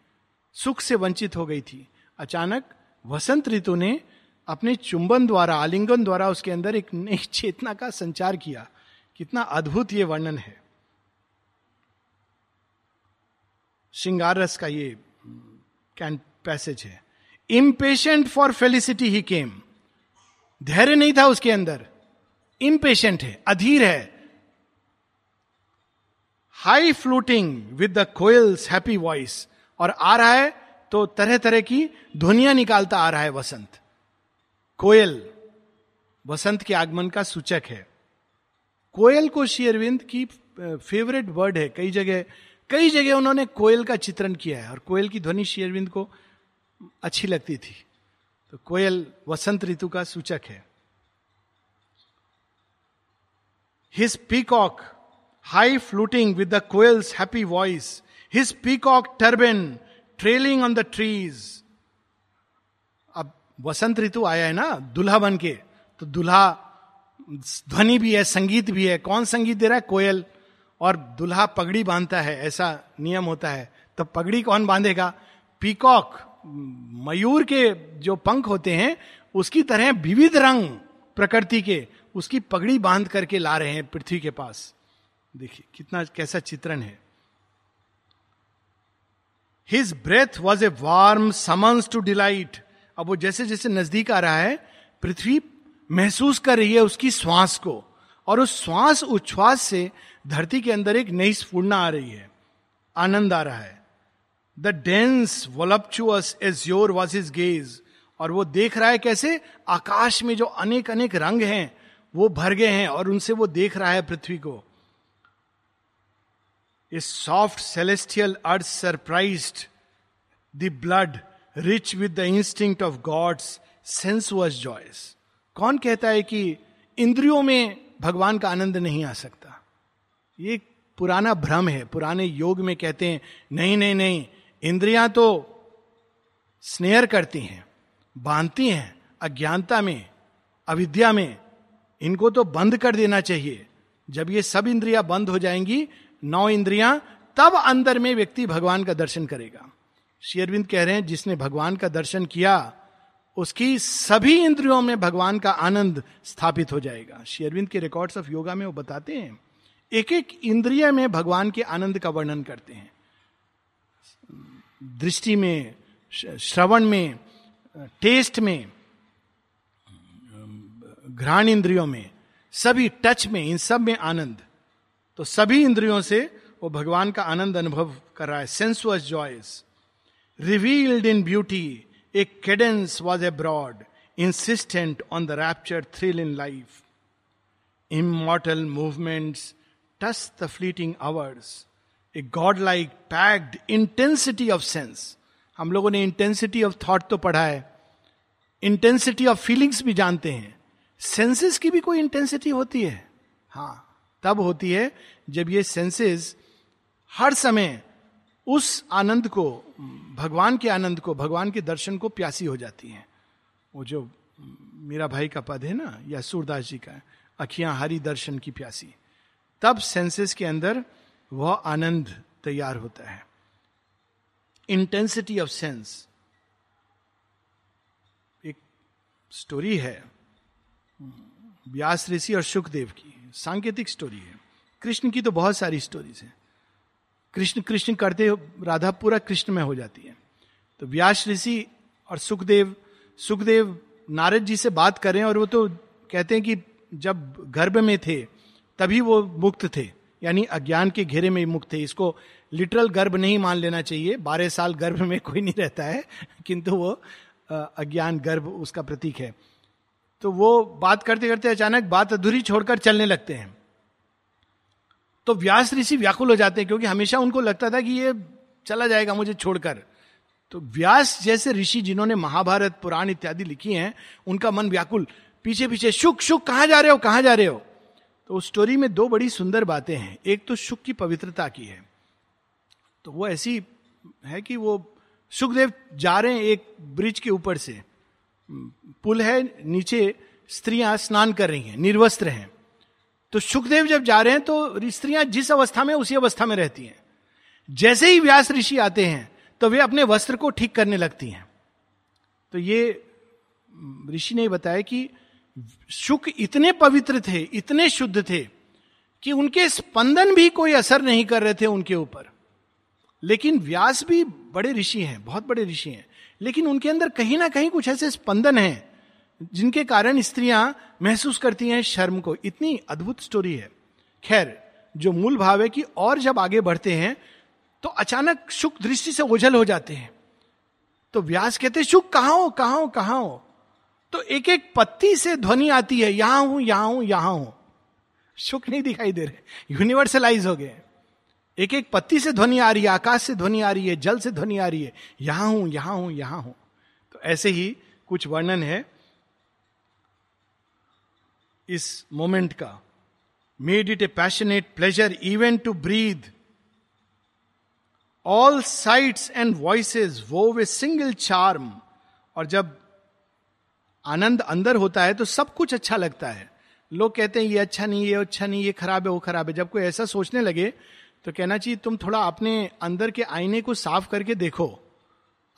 सुख से वंचित हो गई थी। अचानक वसंत ऋतु ने अपने चुंबन द्वारा, आलिंगन द्वारा उसके अंदर एक नई चेतना का संचार किया। कितना अद्भुत ये वर्णन है। श्रृंगार रस का ये कैन, पैसेज है। Impatient for felicity he came धैर्य नहीं था उसके अंदर। इम्पेशेंट है, अधीर है। High fluting with the koel's happy voice और आ रहा है तो तरह तरह की ध्वनिया निकालता आ रहा है वसंत। कोयल वसंत के आगमन का सूचक है। कोयल को शेयरविंद की फेवरेट वर्ड है। कई जगह कई जगह उन्होंने कोयल का चित्रण किया है। और कोयल की ध्वनि शेयरविंद को अच्छी लगती थी। तो कोयल वसंत ऋतु का सूचक है। His peacock high fluting with the koel's happy voice his peacock turban trailing on the trees अब वसंत ऋतु आया है ना, दुल्हा बन के। तो दुल्हा, ध्वनि भी है, संगीत भी है। कौन संगीत दे रहा है? कोयल। और दुल्हा पगड़ी बांधता है, ऐसा नियम होता है। तो पगड़ी कौन बांधेगा? पीकॉक मयूर के जो पंख होते हैं, उसकी तरह विविध रंग प्रकृति के उसकी पगड़ी बाँध करके ला रहे हैं पृथ्वी के पास। देखिए, कितना कैसा चित्रण है। His breath was a warm summons to delight अब वो जैसे जैसे नज़दीक आ रहा है, पृथ्वी महसूस कर रही है उसकी श्वास को, और उस श्वास उच्छ्वास से धरती के अंदर एक नई स्फूर्णा आ रही है। आनंद आ रहा है। The dense voluptuous azure was his gaze और वो देख रहा है कैसे? आकाश में जो अनेक अनेक रंग हैं, वो भर गए हैं और उनसे वो देख रहा है पृथ्वी को। A soft celestial urge surprise the blood rich with the instinct of gods sensuous joys कौन कहता है कि इंद्रियों में भगवान का आनंद नहीं आ सकता? ये पुराना भ्रम है, पुराने योग में कहते हैं, नहीं नहीं नहीं इंद्रियाँ तो स्नेहर करती हैं, बांधती हैं, अज्ञानता में, अविद्या में। इनको तो बंद कर देना चाहिए। जब ये सब इंद्रियाँ बंद हो जाएँगी, नौ इंद्रियाँ, तब अंदर में व्यक्ति भगवान का दर्शन करेगा। शेयरविंद कह रहे हैं, जिसने भगवान का दर्शन किया, उसकी सभी इंद्रियों में भगवान का आनंद स्थापित हो जाएगा। शेयरविंद के रिकॉर्ड्स ऑफ़ योगा में वो बताते हैं एक एक इंद्रिय में भगवान के आनंद का वर्णन करते हैं। दृष्टि में श्रवण में, टेस्ट में, घ्राण इंद्रियों में, सभी टच में, इन सब में आनंद। तो सभी इंद्रियों से वो भगवान का आनंद अनुभव कर रहा है। Sensuous joys revealed in beauty a cadence was abroad insistent on the rapture thrill in life immortal movements touch the fleeting hours hours. A godlike, packed intensity of sense. हम लोगों ने इंटेंसिटी ऑफ़ थॉट तो पढ़ा है intensity of feelings भी जानते हैं senses की भी कोई इंटेंसिटी होती है हाँ तब होती है जब ये सेंसेस हर समय उस आनंद को, भगवान के आनंद को, भगवान के दर्शन को प्यासी हो जाती हैं वो जो मेरा भाई का पद है ना, या सूरदास जी का अखियाँ हरी दर्शन की प्यासी तब सेंसेस के अंदर वह आनंद तैयार होता है। इंटेंसिटी ऑफ़ सेंस एक स्टोरी है। व्यास ऋषि और सुखदेव की। सांकेतिक स्टोरी है। कृष्ण की तो बहुत सारी स्टोरीज है। कृष्ण कृष्ण करते राधा पूरा कृष्ण में हो जाती है। तो व्यास ऋषि और सुखदेव सुखदेव नारद जी से बात करें और वो तो कहते हैं कि जब गर्भ में थे, तभी वो मुक्त थे। यानी अज्ञान के घेरे में मुक्त थे। इसको लिटरल गर्भ नहीं मान लेना चाहिए। बारह साल गर्भ में कोई नहीं रहता है, किंतु वो अज्ञान गर्भ उसका प्रतीक है। तो वो बात करते करते अचानक बात अधूरी छोड़कर चलने लगते हैं। तो व्यास ऋषि व्याकुल हो जाते हैं, क्योंकि हमेशा उनको लगता था कि ये चला जाएगा मुझे छोड़कर। तो व्यास जैसे ऋषि जिन्होंने महाभारत, पुराण इत्यादि लिखी हैं, उनका मन व्याकुल। पीछे पीछे शुक शुक, कहाँ जा रहे हो, कहाँ जा रहे हो? तो उस स्टोरी में दो बड़ी सुंदर बातें हैं। एक तो सुख की पवित्रता की है। तो वो ऐसी है कि वो सुखदेव जा रहे हैं एक ब्रिज के ऊपर से। पुल है, नीचे स्त्रियाँ स्नान कर रही हैं, निर्वस्त्र हैं। तो सुखदेव जब जा रहे हैं तो स्त्रियाँ जिस अवस्था में उसी अवस्था में रहती हैं। जैसे ही व्यास ऋषि आते हैं तो वे अपने वस्त्र को ठीक करने लगती हैं। तो ये, ऋषि ने बताया कि शुक इतने पवित्र थे, इतने शुद्ध थे, कि उनके स्पंदन भी कोई असर नहीं कर रहे थे उनके ऊपर। लेकिन व्यास भी बड़े ऋषि हैं, बहुत बड़े ऋषि हैं। लेकिन उनके अंदर कहीं ना कहीं कुछ ऐसे स्पंदन हैं, जिनके कारण स्त्रियाँ महसूस करती हैं शर्म को। इतनी अद्भुत स्टोरी है। खैर, जो मूल भाव है कि और जब आगे बढ़ते हैं तो अचानक सुख दृष्टि से ओझल हो जाते हैं। तो व्यास कहते सुख कहा हो कहा हो कहा हो? तो एक एक पत्ती से ध्वनि आती है, यहाँ हूँ यहाँ हूँ यहाँ हूँ। सुख नहीं दिखाई दे रहे यूनिवर्सलाइज हो गए। एक एक पत्ती से ध्वनि आ रही है, आकाश से ध्वनि आ रही है, जल से ध्वनि आ रही है, यहाँ हूँ यहाँ हूँ यहाँ हूँ। तो ऐसे ही कुछ वर्णन है इस मोमेंट का। Made it a passionate pleasure even to breathe all sights and voices वो वे सिंगल चार्म और जब आनंद अंदर होता है तो सब कुछ अच्छा लगता है। लोग कहते हैं, ये अच्छा नहीं, ये अच्छा नहीं, ये खराब है, वो खराब है। जब कोई ऐसा सोचने लगे तो कहना चाहिए, तुम थोड़ा अपने अंदर के आईने को साफ़ करके देखो।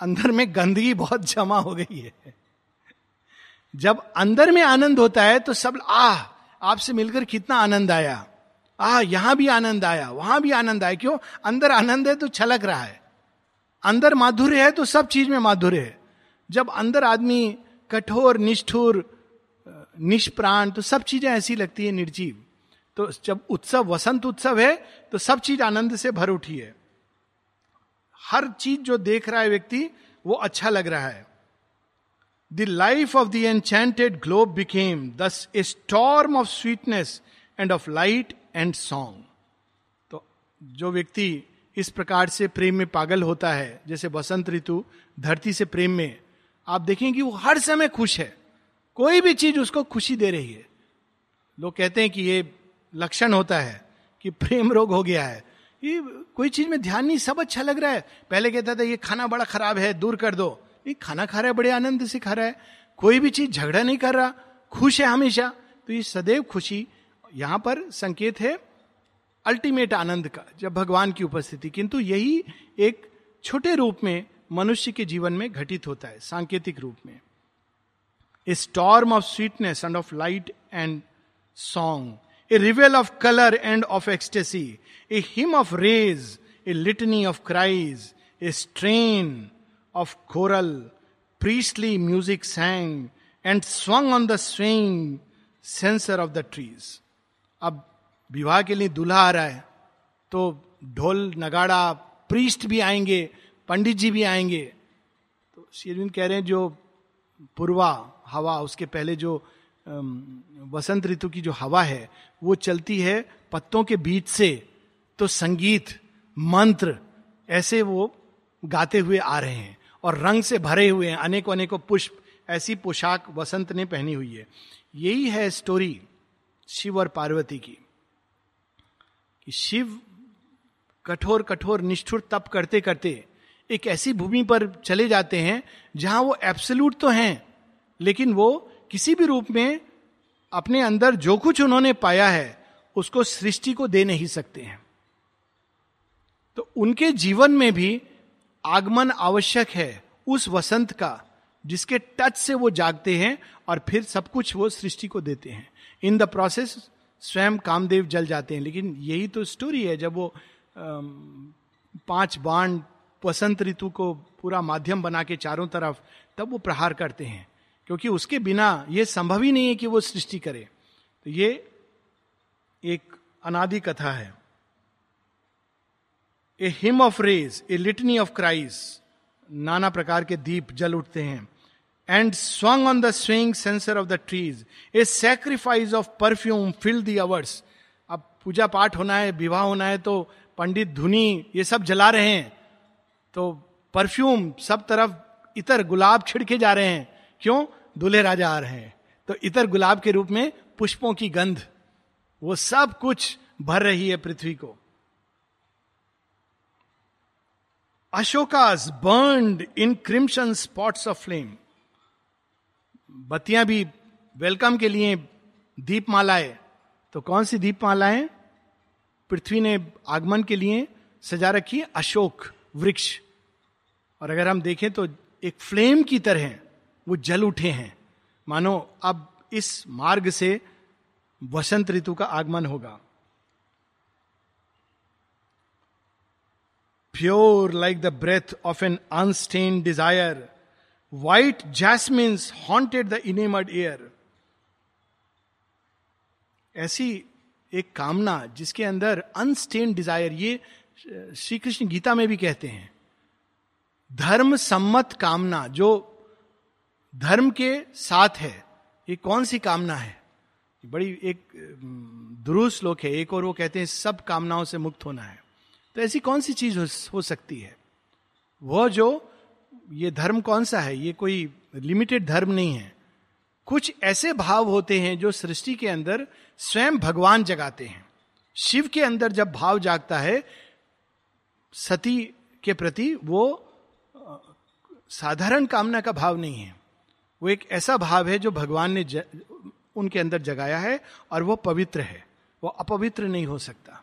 अंदर में गंदगी बहुत जमा हो गई है। जब अंदर में आनंद होता है तो सब, आह, आपसे मिलकर कितना आनंद आया। आ यहाँ भी आनंद आया, वहाँ भी आनंद आया। क्यों? अंदर आनंद है तो छलक रहा है। अंदर माधुर्य है तो सब चीज़ में माधुर्य है। जब अंदर आदमी कठोर, निष्ठुर, निष्प्राण तो सब चीज़ें ऐसी लगती है निर्जीव। तो जब उत्सव, वसंत उत्सव है तो सब चीज़ आनंद से भर उठी है। हर चीज़ जो देख रहा है व्यक्ति, वो अच्छा लग रहा है। The life of the enchanted globe became thus a storm of sweetness and of light and song तो जो व्यक्ति इस प्रकार से प्रेम में पागल होता है, जैसे बसंत ऋतु, धरती से प्रेम में आप देखें कि वो हर समय खुश है। कोई भी चीज़ उसको खुशी दे रही है। लोग कहते हैं कि ये लक्षण होता है कि प्रेम रोग हो गया है। ये कोई चीज़ में ध्यान नहीं, सब अच्छा लग रहा है। पहले कहता था, ये खाना बड़ा खराब है, दूर कर दो। ये खाना खा रहा है, बड़े आनंद से खा रहा है। कोई भी चीज़ झगड़ा नहीं कर रहा, खुश है हमेशा। तो ये सदैव खुशी, यहाँ पर संकेत है अल्टीमेट आनंद का, जब भगवान की उपस्थिति। किंतु यही एक छोटे रूप में मनुष्य के जीवन में घटित होता है, सांकेतिक रूप में। A storm of sweetness and of light and song a revel of colour and of ecstasy a hymn of rays a litany of cries a strain of choral priestly music sang and swung on the swing censer of the trees अब विवाह के लिए दूल्हा आ रहा है तो ढोल, नगाड़ा प्रीस्ट भी आएँगे पंडित जी भी आएँगे। तो शेरविन कह रहे हैं जो पूर्वा हवा, उसके पहले जो वसंत ऋतु की जो हवा है, वो चलती है पत्तों के बीच से। तो संगीत, मंत्र, ऐसे वो गाते हुए आ रहे हैं और रंग से भरे हुए हैं। अनेकों अनेकों पुष्प, ऐसी पोशाक वसंत ने पहनी हुई है। यही है स्टोरी शिव और पार्वती की, कि शिव कठोर कठोर निष्ठुर तप करते करते एक ऐसी भूमि पर चले जाते हैं जहाँ वो एब्सोल्यूट तो हैं, लेकिन वो किसी भी रूप में अपने अंदर जो कुछ उन्होंने पाया है, उसको सृष्टि को दे नहीं सकते हैं। तो उनके जीवन में भी आगमन आवश्यक है उस वसंत का, जिसके टच से वो जागते हैं और फिर सब कुछ वो सृष्टि को देते हैं। इन द प्रोसेस स्वयं कामदेव जल जाते हैं, लेकिन यही तो स्टोरी है, जब वो पाँच बाण वसंत ऋतु को पूरा माध्यम बना के चारों तरफ़ तब वो प्रहार करते हैं, क्योंकि उसके बिना ये संभव ही नहीं है कि वो सृष्टि करे। तो ये एक अनादि कथा है। A hymn of rays a litany of cries नाना प्रकार के दीप जल उठते हैं। And swung on the swing censer of the trees a sacrifice of perfume filled the hours अब पूजा पाठ होना है, विवाह होना है तो पंडित धुनी ये सब जला रहे हैं। तो परफ्यूम सब तरफ़ इतर गुलाब छिड़के जा रहे हैं। क्यों? दूल्हे राजा आ रहे हैं। तो इतर गुलाब के रूप में पुष्पों की गंध, वो सब कुछ भर रही है पृथ्वी को। Ashokas burned in crimson spots of flame बत्तियाँ भी वेलकम के लिए दीप मालाएँ तो कौन सी दीप मालाएँ पृथ्वी ने आगमन के लिए सजा रखी है अशोक। वृक्ष। और अगर हम देखें तो एक फ्लेम की तरह वो जल उठे हैं। मानो अब इस मार्ग से वसंत ऋतु का आगमन होगा। Pure like the breath of an unstained desire white jasmines haunted the enamoured air ऐसी एक कामना जिसके अंदर अनस्टेन डिज़ायर ये श्री कृष्ण गीता में भी कहते हैं धर्म सम्मत कामना जो धर्म के साथ है ये कौन सी कामना है? बड़ी एक दुरुस्त श्लोक है एक और वो कहते हैं सब कामनाओं से मुक्त होना है। तो ऐसी कौन सी चीज़ हो, हो सकती है? वह जो ये धर्म कौन सा है? ये कोई लिमिटेड धर्म नहीं है। कुछ ऐसे भाव होते हैं जो सृष्टि के अंदर स्वयं भगवान जगाते हैं। शिव के अंदर जब भाव जागता है सती के प्रति वो साधारण कामना का भाव नहीं है। वो एक ऐसा भाव है जो भगवान ने ज, उनके अंदर जगाया है और वो पवित्र है। वो अपवित्र नहीं हो सकता।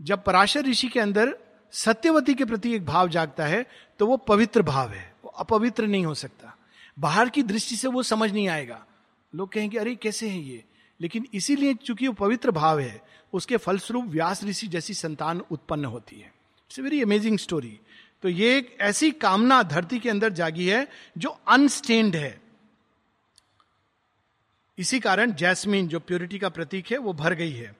जब पराशर ऋषि के अंदर सत्यवती के प्रति एक भाव जागता है तो वो पवित्र भाव है। वो अपवित्र नहीं हो सकता। बाहर की दृष्टि से वो समझ नहीं आएगा। लोग कहेंगे अरे कैसे है ये? लेकिन इसीलिए चूँकि वो पवित्र भाव है उसके फलस्वरूप व्यास ऋषि जैसी संतान उत्पन्न होती है। It's a very amazing story तो ये एक ऐसी कामना धरती के अंदर जागी है, जो अनस्टेन्ड है। इसी कारण जैस्मिन जो प्योरिटी का प्रतीक है, वो भर गई है।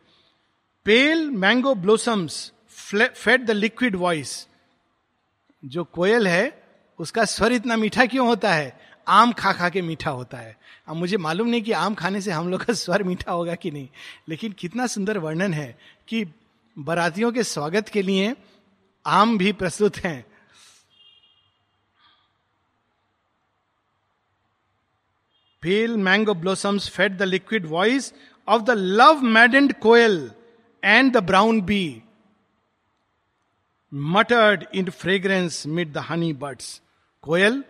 Pale mango blossoms fed the liquid voice जो कोयल है, उसका स्वर इतना मीठा क्यों होता है? आम खा खा के मीठा होता है। अब मुझे मालूम नहीं कि आम खाने से हम लोग का स्वर मीठा होगा कि नहीं। लेकिन कितना सुंदर वर्णन है कि बरातियों के स्वागत के लिए आम भी प्रस्तुत हैं। Pale mango blossoms fed the liquid voice of the love maddened koel and the brown bee muttered in fragrance mid the honey birds कोयल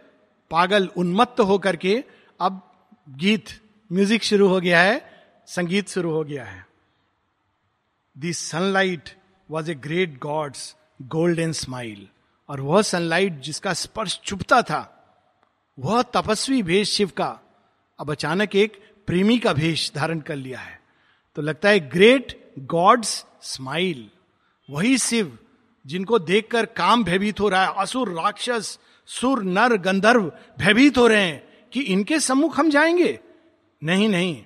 पागल उन्मत्त होकर के अब गीत म्यूज़िक शुरू हो गया है, संगीत शुरू हो गया है। The sunlight was a great god's golden smile और वह सनलाइट जिसका स्पर्श चुपता था, वह तपस्वी भेष शिव का, अब अचानक एक प्रेमी का भेष धारण कर लिया है। तो लगता है ग्रेट गॉड्स स्माइल वही शिव जिनको देखकर काम भयभीत हो रहा है, असुर, राक्षस, सुर, नर, गंधर्व भयभीत हो रहे हैं कि इनके सम्मुख हम जाएँगे? नहीं नहीं।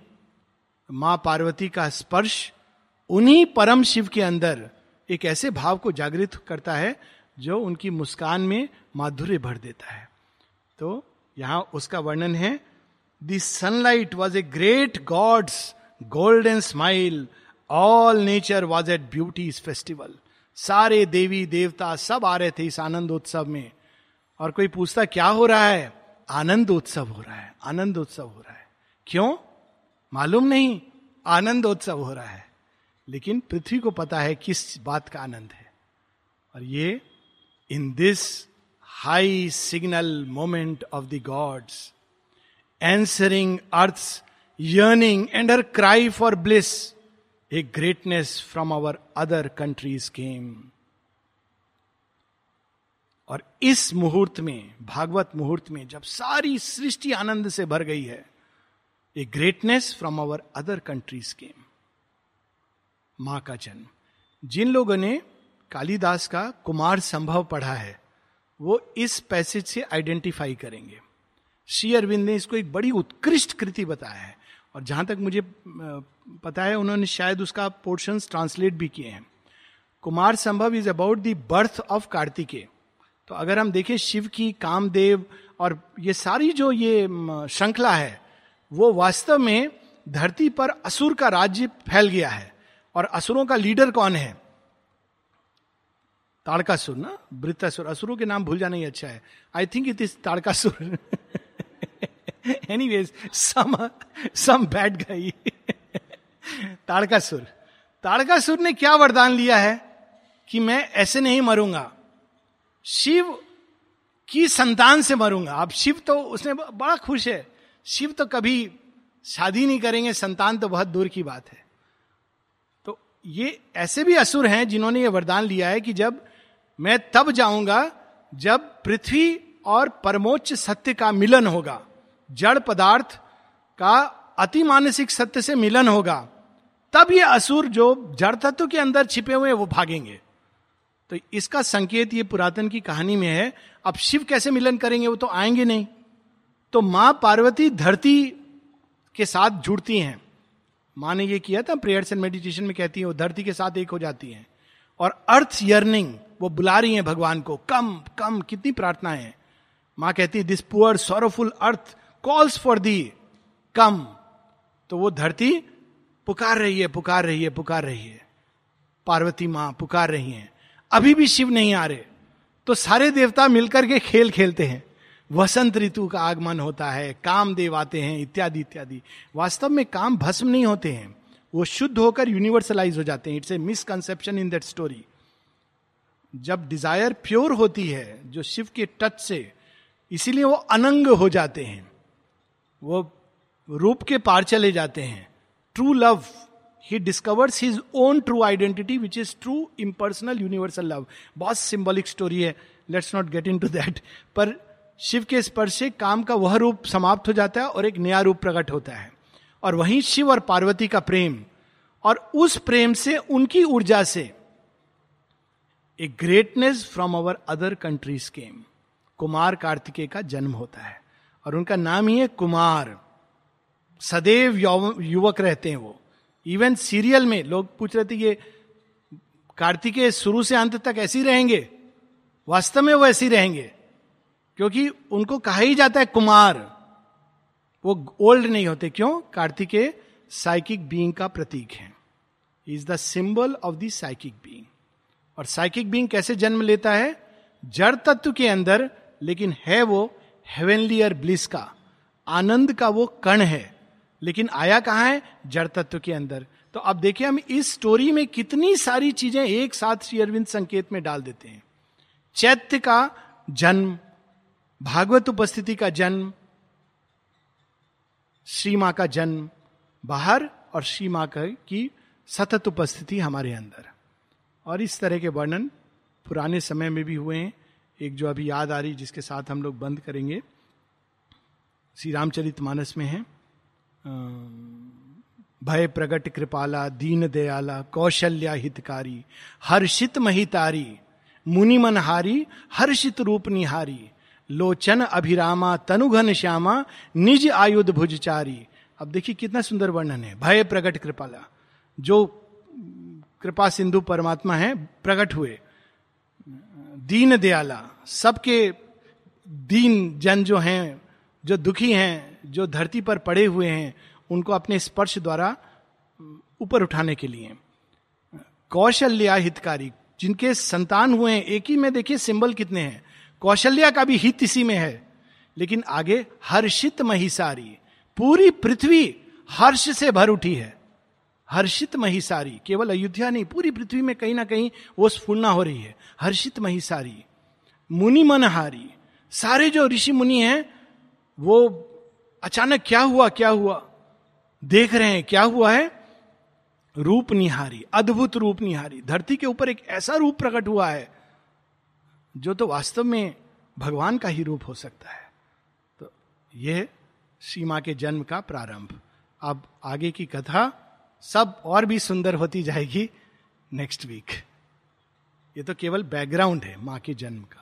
माँ पार्वती का स्पर्श उन्हीं परम शिव के अंदर एक ऐसे भाव को जागृत करता है जो उनकी मुस्कान में माधुर्य भर देता है। तो यहाँ उसका वर्णन है the sunlight was a great god's golden smile all nature was at beauty's festival सारे देवी देवता सब आ रहे थे इस आनंद उत्सव में। और कोई पूछता, क्या हो रहा है? आनंद उत्सव हो रहा है आनंद उत्सव हो रहा है। क्यों? मालूम नहीं आनंद उत्सव हो रहा है। लेकिन पृथ्वी को पता है किस बात का आनंद है। और ये in this high signal moment of the gods answering earth yearning and her cry for bliss a greatness from our other countries came और इस मुहूर्त में, भागवत मुहूर्त में, जब सारी सृष्टि आनंद से भर गई है a greatness from our other countries came माँ का जन्म। जिन लोगों ने कालिदास का कुमार संभव पढ़ा है, वो इस पैसेज से आइडेंटिफाई करेंगे। श्री अरविंद ने इसको एक बड़ी उत्कृष्ट कृति बताया है और जहाँ तक मुझे पता है उन्होंने शायद उसका पोर्शन ट्रांसलेट भी किए हैं। Kumarasambhava is about the birth of Kartikeya तो अगर हम देखें शिव की, कामदेव और ये सारी जो ये श्रृंखला है, वो वास्तव में धरती पर असुर का राज्य फैल गया है। और असुरों का लीडर कौन है? ताड़कासुर ना? वृत्तासुर। असुरों के नाम भूल जाना ही अच्छा है। I think it is Tarakasura. Anyways सम सम गई ताड़कासुर। ताड़कासुर ने क्या वरदान लिया है कि मैं ऐसे नहीं मरूँगा? शिव की संतान से मरूँगा। अब शिव तो उसने बड़ा खुश है। शिव तो कभी शादी नहीं करेंगे, संतान तो बहुत दूर की बात है। ये ऐसे भी असुर हैं जिन्होंने ये वरदान लिया है कि जब मैं तब जाऊँगा जब पृथ्वी और परमोच्च सत्य का मिलन होगा, जड़ पदार्थ का अति मानसिक सत्य से मिलन होगा, तब ये असुर जो जड़ तत्व के अंदर छिपे हुए वो भागेंगे। तो इसका संकेत ये पुरातन की कहानी में है, अब शिव कैसे मिलन करेंगे, वो तो आएँगे नहीं। तो माँ पार्वती धरती के साथ जुड़ती हैं। माँ ने ये किया था प्रेयर्स एंड मेडिटेशन में कहती है, वो धरती के साथ एक हो जाती हैं और अर्थ यर्निंग वो बुला रही हैं भगवान को, कम कम, कितनी प्रार्थना है? माँ कहती है this poor sorrowful earth calls for thee come. तो वो धरती पुकार रही है, पुकार रही है, पुकार रही है। पार्वती माँ पुकार रही हैं। अभी भी शिव नहीं आ रहे। तो सारे देवता मिलकर के खेल खेलते हैं। वसंत ऋतु का आगमन होता है काम देव आते हैं, इत्यादि इत्यादि। वास्तव में काम भस्म नहीं होते हैं। वो शुद्ध होकर यूनिवर्सलाइज हो जाते हैं। It's a misconception in that story जब डिज़ायर प्योर होती है, जो शिव के टच से, इसीलिए वो अनंग हो जाते हैं। वो रूप के पार चले जाते हैं। True love he discovers his own true identity which is true impersonal universal love बहुत सिंबॉलिक स्टोरी है। Let's not get into that पर शिव के स्पर्श से काम का वह रूप समाप्त हो जाता है और एक नया रूप प्रकट होता है। और वहीं शिव और पार्वती का प्रेम और उस प्रेम से उनकी ऊर्जा से a greatness from our other countries came Kumar Kartikeya का जन्म होता है और उनका नाम ही है कुमार। सदैव युवक रहते हैं वो। इवन सीरियल में लोग पूछ रहे थे ये कार्तिकेय शुरू से अंत तक ऐसे ही रहेंगे? वास्तव में वो ऐसे ही रहेंगे? क्योंकि उनको कहा ही जाता है कुमार। वो ओल्ड नहीं होते, क्यों? कार्तिकेय साइकिक बीइंग का प्रतीक है। Is the symbol of the psychic being और साइकिक बीइंग कैसे जन्म लेता है? जड़ तत्व के अंदर, लेकिन है वो हेवेनलियर ब्लिस का। आनंद का वो कण है। लेकिन आया कहाँ है? जड़ तत्व के अंदर। तो अब देखिए हम इस स्टोरी में कितनी सारी चीज़ें एक साथ श्री अरविंद संकेत में डाल देते हैं। चैत्य का जन्म भागवत उपस्थिति का जन्म, श्री माँ का जन्म बाहर और श्री माँ की सतत उपस्थिति हमारे अंदर। और इस तरह के वर्णन पुराने समय में भी हुए हैं। एक जो अभी याद आ रही, जिसके साथ हम लोग बंद करेंगे, श्री रामचरित मानस में है। भय प्रगट कृपाला, दीन दयाला, कौशल्या हितकारी, हर्षित महितारी मुनि मनहारी हर्षित रूप निहारी लोचन अभिरामा तनुघन श्यामा, निज आयुध भुजचारी। अब देखिए कितना सुंदर वर्णन है। भय प्रगट कृपाला। जो कृपा सिंधु परमात्मा है प्रकट हुए। दीन दयाला। सबके दीन जन जो हैं, जो दुखी हैं, जो धरती पर पड़े हुए हैं, उनको अपने स्पर्श द्वारा ऊपर उठाने के लिए। कौशल्या हितकारी जिनके संतान हुए हैं, एक ही में देखिए सिंबल कितने हैं। कौशल्या का भी हित इसी में है। लेकिन आगे हर्षित महिसारी, पूरी पृथ्वी हर्ष से भर उठी है। हर्षित महिसारी, केवल अयोध्या नहीं, पूरी पृथ्वी में कहीं ना कहीं वो स्फूर्णा हो रही है। हर्षित महिसारी, मुनि मनहारी, सारे जो ऋषि मुनि हैं, वो अचानक क्या हुआ क्या हुआ? देख रहे हैं, क्या हुआ है? रूप निहारी, अद्भुत रूप निहारी, धरती के ऊपर एक ऐसा रूप प्रकट हुआ है जो तो वास्तव में भगवान का ही रूप हो सकता है। तो यह सीमा के जन्म का प्रारंभ। अब आगे की कथा सब और भी सुंदर होती जाएगी नेक्स्ट वीक। ये तो केवल बैकग्राउंड है माँ के जन्म का।